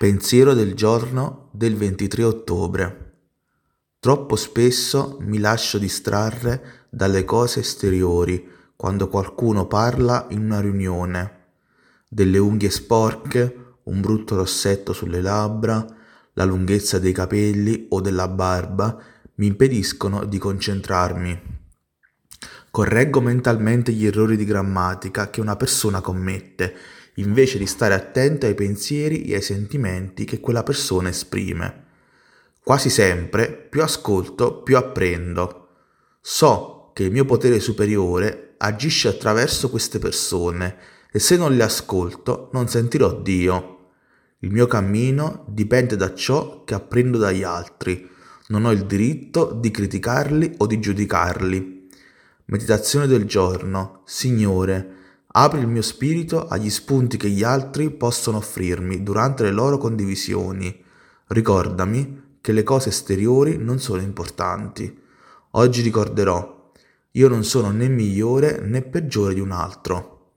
Pensiero del giorno del 23 ottobre. Troppo spesso mi lascio distrarre dalle cose esteriori quando qualcuno parla in una riunione. Delle unghie sporche, un brutto rossetto sulle labbra, la lunghezza dei capelli o della barba mi impediscono di concentrarmi. Correggo mentalmente gli errori di grammatica che una persona commette invece di stare attento ai pensieri e ai sentimenti che quella persona esprime. Quasi sempre più ascolto, più apprendo. So che il mio potere superiore agisce attraverso queste persone e se non le ascolto non sentirò Dio. Il mio cammino dipende da ciò che apprendo dagli altri. Non ho il diritto di criticarli o di giudicarli. Meditazione del giorno. Signore, Apri il mio spirito agli spunti che gli altri possono offrirmi durante le loro condivisioni. Ricordami che le cose esteriori non sono importanti. Oggi ricorderò, io non sono né migliore né peggiore di un altro.